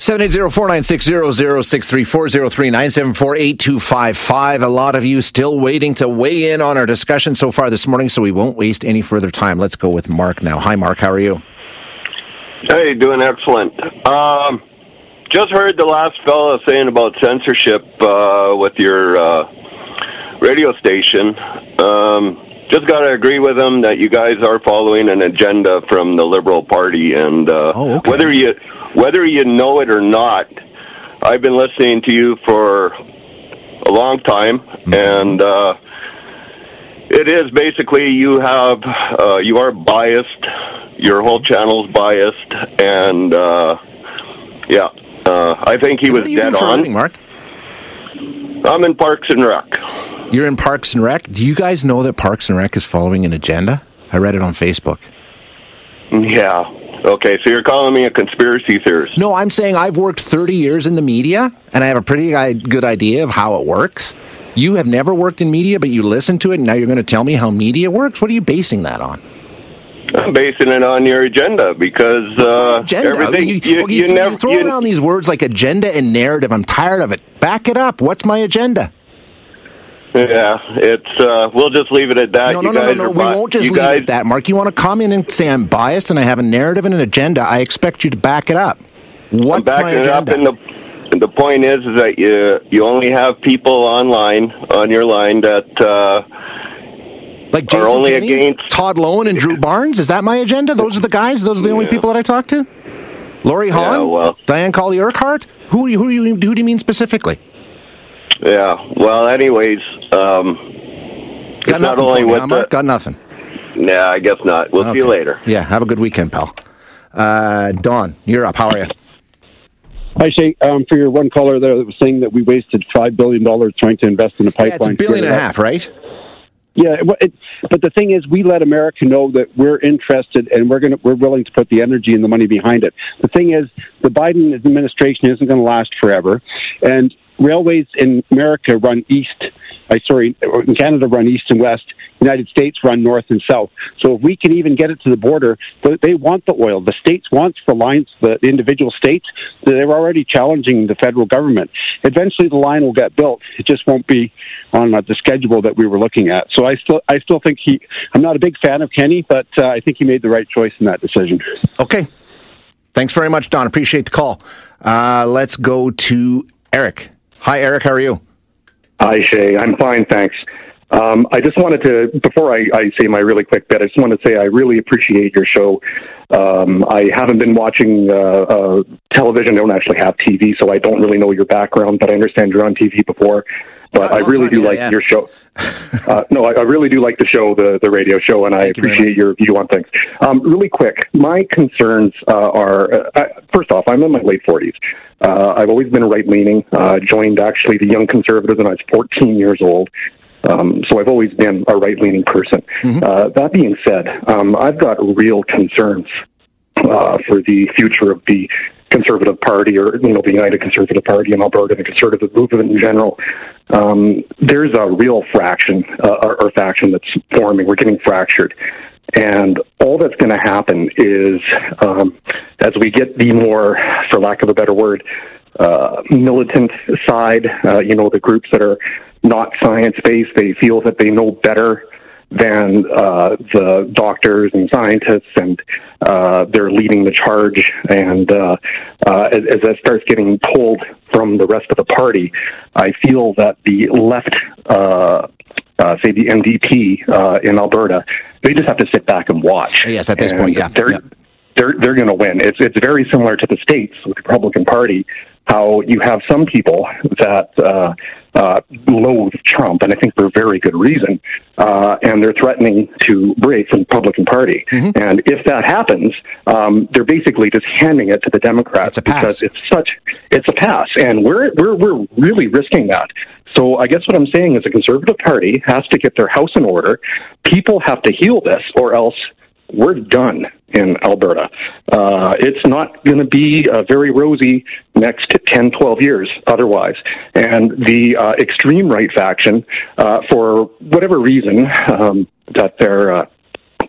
780-496-0063-403-974-8255. A lot of you still waiting to weigh in on our discussion so far this morning, so we won't waste any further time. Let's go with Mark now. Hi, Mark. How are you? Hey, doing excellent. Um, just heard the last fellow saying about censorship uh, with your uh, radio station. Um, just got to agree with him that you guys are following an agenda from the Liberal Party, and uh, Oh, okay. whether you whether you know it or not, I've been listening to you for a long time, Mm-hmm. and uh, it is basically you have uh, you are biased. Your whole channel's biased, and uh, yeah, uh, I think he what was dead do for a on. living, Mark? I'm in Parks and Rec. You're in Parks and Rec. Do you guys know that Parks and Rec is following an agenda? I read it on Facebook. Yeah. Okay, so you're calling me a conspiracy theorist. No, I'm saying I've worked 30 years in the media and I have a pretty good idea of how it works. You have never worked in media, but you listen to it, and now you're going to tell me how media works? What are you basing that on? I'm basing it on your agenda because uh, Agenda. everything you, you, you, you never throw around these words like agenda and narrative. I'm tired of it. Back it up. What's my agenda? Yeah, it's uh, we'll just leave it at that. No, you no, no, guys no, no. We bi- won't just leave guys, it at that, Mark. You want to come in and say I'm biased and I have a narrative and an agenda. I expect you to back it up. What's I'm backing my it up, agenda? the and the point is, is that you you only have people online on your line that uh, like are only against- Todd Loewen and Drew Barnes. Is that my agenda? Those are the guys. Those are the only Yeah. people that I talk to. Lori Hahn, Yeah, well- Diane Colley Urquhart. Who who do you who do you mean specifically? Yeah. Well, anyways, um, it's Got not nothing only for me, with the. Got nothing. Nah, I guess not. We'll see you later. Yeah, have a good weekend, pal. Uh, Don, you're up. How are you? Hi, Shay. um, for your one caller there that was saying that we wasted five billion dollars trying to invest in a pipeline. Yeah, it's a billion and a half, right? Yeah, it, it, but the thing is, we let America know that we're interested and we're going to we're willing to put the energy and the money behind it. The thing is, the Biden administration isn't going to last forever, and railways in America run east. I sorry, in Canada run east and west. United States run north and south. So if we can even get it to the border, they- they want the oil. The states wants the lines, the individual states. They're already challenging the federal government. Eventually, the line will get built. It just won't be on uh, the schedule that we were looking at. So I still, I still think he. I'm not a big fan of Kenney, but uh, I think he made the right choice in that decision. Okay. Thanks very much, Don. Appreciate the call. Uh, let's go to Eric. Hi, Eric. How are you? Hi, Shay. I'm fine, thanks. Um, I just wanted to, before I, I say my really quick bit, I just want to say I really appreciate your show. Um, I haven't been watching uh, uh, television. I don't actually have TV, so I don't really know your background, but I understand you're on TV before. But Oh, I really do like yeah. your show. Uh, no, I, I really do like the show, the, the radio show, and I Thank you appreciate your view on things. Um, really quick, my concerns uh, are uh, first off, I'm in my late 40s. Uh, I've always been right leaning. Uh, joined actually the Young Conservatives when I was 14 years old. Um, so I've always been a right leaning person. Uh, that being said, um, I've got real concerns uh, for the future of the Conservative Party or you know the United Conservative Party in Alberta the Conservative movement in general. Um, there's a real fraction uh, or, or faction that's forming. We're getting fractured. And all that's going to happen is, um, as we get the more, for lack of a better word, uh, militant side, uh, you know, the groups that are not science based, they feel that they know better than uh, the doctors and scientists, and uh, they're leading the charge. And uh, uh, as, as that starts getting pulled from the rest of the party, I feel that the left, uh, uh, say the NDP uh, in Alberta, they just have to sit back and watch. Yes, at this And point, yeah, they're yeah. they're they're going to win. It's it's very similar to the states with the Republican Party. How you have some people that uh, uh, loathe Trump, and I think for very good reason, uh, and they're threatening to break from the Republican Party. Mm-hmm. And if that happens, um, they're basically just handing it to the Democrats It's because it's such it's a pass, and we're we're we're really risking that. So I guess what I'm saying is the Conservative Party has to get their house in order. People have to heal this, or else we're done in Alberta. Uh, it's not going to be uh, very rosy next 10, 12 years otherwise. And the uh, extreme right faction, uh, for whatever reason um, that they're uh,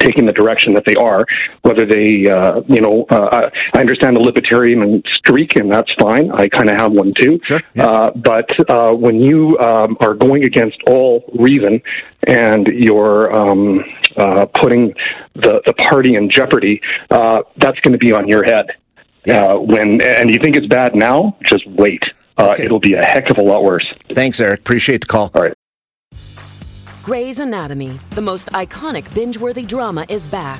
taking the direction that they are. Whether they, uh, you know, uh, I understand the libertarian streak, and that's fine. I kind of have one too. Sure. Yeah. Uh, but uh, when you um, are going against all reason and you're um, uh, putting the the party in jeopardy, uh, that's going to be on your head. Yeah. Uh, when and you think it's bad now, just wait. Uh, Okay. It'll be a heck of a lot worse. Thanks, Eric. Appreciate the call. All right. Grey's Anatomy, the most iconic binge worthy drama, is back,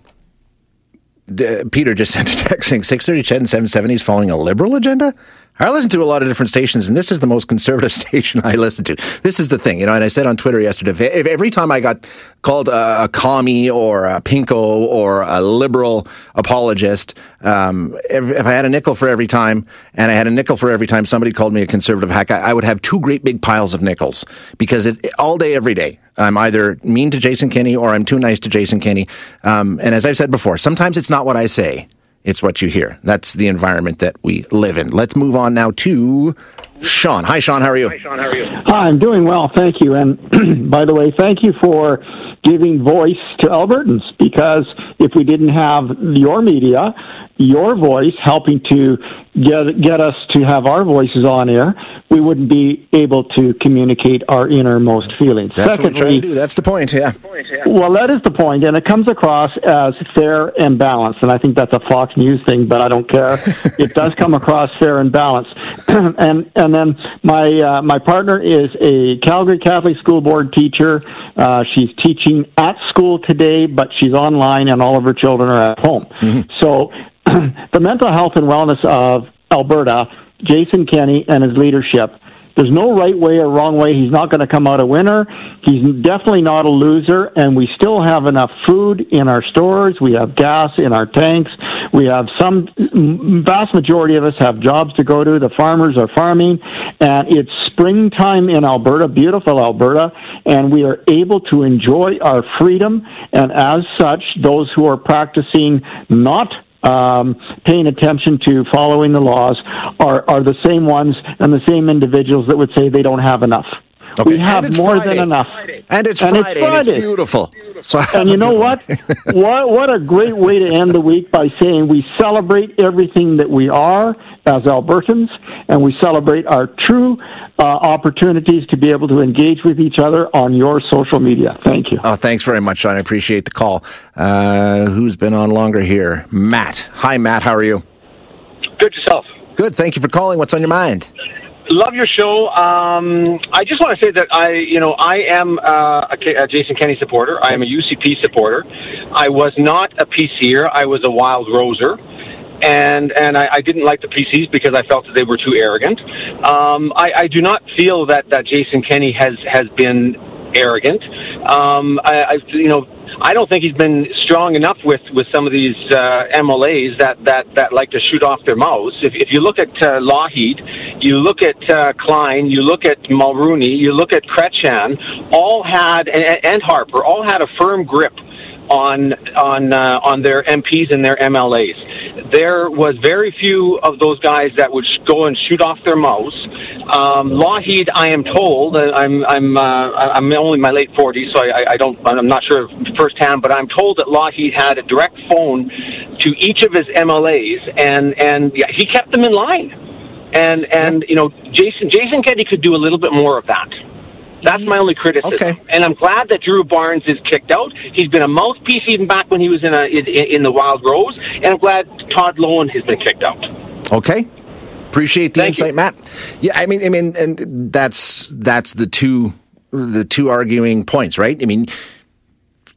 D- Peter just sent a text saying 630 Ched and 770 is following a liberal agenda. I listen to a lot of different stations, and this is the most conservative station I listen to. This is the thing, you know. And I said on Twitter yesterday, if, every time I got called a, a commie or a pinko or a liberal apologist, um, if, if I had a nickel for every time, and I had a nickel for every time somebody called me a conservative hack, I, I would have two great big piles of nickels because it, all day, every day, I'm either mean to Jason Kenney or I'm too nice to Jason Kenney. Um, and as I've said before, sometimes it's not what I say. It's what you hear. That's the environment that we live in. Let's move on now to Sean. Hi, Sean. How are you? Hi, Sean. How are you? Hi, I'm doing well, thank you. And by the way, thank you for giving voice to Albertans because if we didn't have your media, your voice helping to get get us to have our voices on air, we wouldn't be able to communicate our innermost feelings. That's what we're trying to do. That's the point. Yeah. well, that is the point, and it comes across as fair and balanced. And I think that's a Fox News thing, but I don't care. it does come across fair and balanced. and and then my uh, my partner is a Calgary Catholic School Board teacher. Uh, she's teaching at school today, but she's online, and all of her children are at home. So the mental health and wellness of Alberta, Jason Kenney and his leadership. There's no right way or wrong way. He's not going to come out a winner. He's definitely not a loser, and we still have enough food in our stores. We have gas in our tanks. We have some vast majority of us have jobs to go to. The farmers are farming, and it's springtime in Alberta, beautiful Alberta, and we are able to enjoy our freedom. And as such, those who are practicing not um, paying attention to following the laws are, are the same ones and the same individuals that would say they don't have enough. We have more Friday. than enough. And it's And it's Friday, and it's beautiful. So And you know what? what? What a great way to end the week by saying we celebrate everything that we are as Albertans, and we celebrate our true uh, opportunities to be able to engage with each other on your social media. Thank you. Oh, thanks very much, Sean. I appreciate the call. Uh, who's been on longer here? Matt. Hi, Matt. How are you? Good yourself. Good. Thank you for calling. What's on your mind? Love your show. Um, I just want to say that I, you know, I am uh, a, Jason Kenney supporter. I am a UCP supporter. I was not a PCer. I was a wild roser. And and I, I didn't like the PCs because I felt that they were too arrogant. Um, I, I do not feel that, that Jason Kenney has has been arrogant. Um, I, I you know I don't think he's been strong enough with, with some of these uh, MLAs that, that, that like to shoot off their mouths. If, if you look at uh, Lougheed, you look at uh, Klein, you look at Mulroney, you look at Chrétien, all had and, and Harper all had a firm grip on on uh, on their MPs and their MLAs. There was very few of those guys that would sh- go and shoot off their mouths. Um, Lougheed, I am told, I'm I'm uh, I'm only in my late forties, so I, I don't I'm not sure firsthand, but I'm told that Lougheed had a direct phone to each of his MLAs, and and yeah, he kept them in line. And and you know, Jason Jason Kennedy could do a little bit more of that. That's my only criticism. Okay. And I'm glad that Drew Barnes is kicked out. He's been a mouthpiece even back when he was in a in, in the Wild Rose, and I'm glad Todd Loewen has been kicked out. Okay. Appreciate the Thank you. insight, Matt. Yeah, I mean, I mean, and that's that's the two the two arguing points, right? I mean,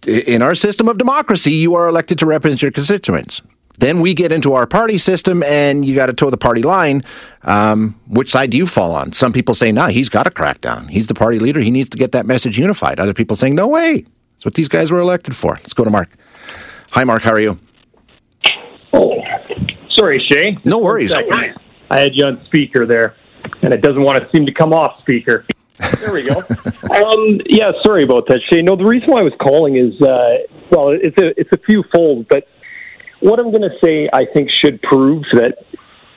in our system of democracy, you are elected to represent your constituents. Then we get into our party system, and you got to toe the party line. Um, which side do you fall on? Some people say, "No, he's got to crack down. He's the party leader. He needs to get that message unified." Other people saying, "No way. That's what these guys were elected for." Let's go to Mark. Hi, Mark. How are you? Oh, Sorry, Shay. No worries. I had you on speaker there, and it doesn't want to seem to come off speaker. There we go. um, yeah, sorry about that, Shay. No, the reason why I was calling is, uh, well, it's a it's a few fold, but what I'm going to say, I think, should prove that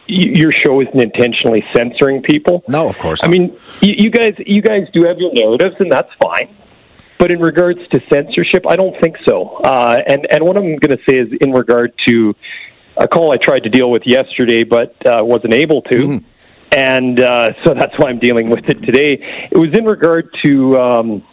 your show isn't intentionally censoring people. No, of course. Not. I mean, you, guys, you guys do have your narratives, and that's fine. But in regards to censorship, I don't think so. Uh, and and what I'm going to say is in regard to a call I tried to deal with yesterday, but uh, wasn't able to. Mm-hmm. And uh, so that's why I'm dealing with it today. It was in regard to. Um,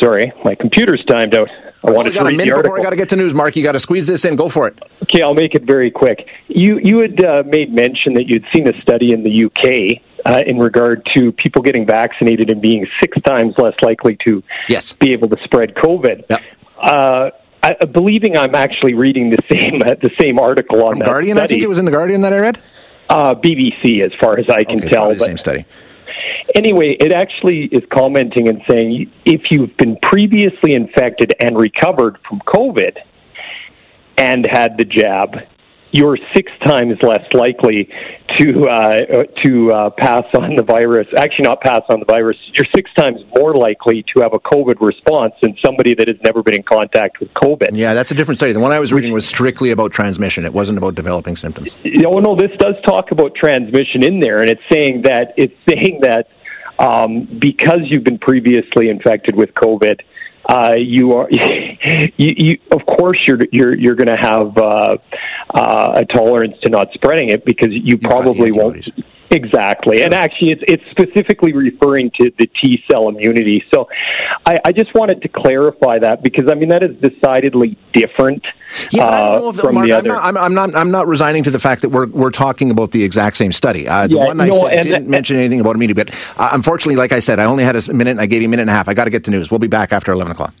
sorry, my computer's timed out. I want to got a read minute before. I got to get to news, Mark. You got to squeeze this in. Go for it. Okay, I'll make it very quick. You you had uh, made mention that you'd seen a study in the UK uh, in regard to people getting vaccinated and being six times less likely to Yes. be able to spread COVID. Yep. Uh, I, believing I'm actually reading the same uh, the same article on From that Guardian, study. I think it was in the Guardian that I read. uh, BBC, as far as I can Okay, tell. the but- same study. Anyway, it actually is commenting and saying if you've been previously infected and recovered from COVID and had the jab, you're six times less likely to uh, to uh, pass on the virus. Actually, not pass on the virus. You're six times more likely to have a COVID response than somebody that has never been in contact with COVID. Yeah, that's a different study. The one I was reading was strictly about transmission. It wasn't about developing symptoms. Oh no, this does talk about transmission in there, and it's saying that it's saying that um, because you've been previously infected with COVID, uh, you are you, you of course you're you're you're going to have uh, uh, a tolerance to not spreading it because you the probably won't. Exactly, and actually, it's it's specifically referring to the T cell immunity. So, I, I just wanted to clarify that because I mean that is decidedly different Yeah, uh, don't know if, from Mark, the I'm, other. not, I'm, I'm not. I'm not resigning to the fact that we're we're talking about the exact same study. Uh, the Yeah, one I no, said and- didn't mention anything about immunity, but uh, unfortunately, like I said, I only had a minute. I gave you a minute and a half. I got to get to news. We'll be back after eleven o'clock.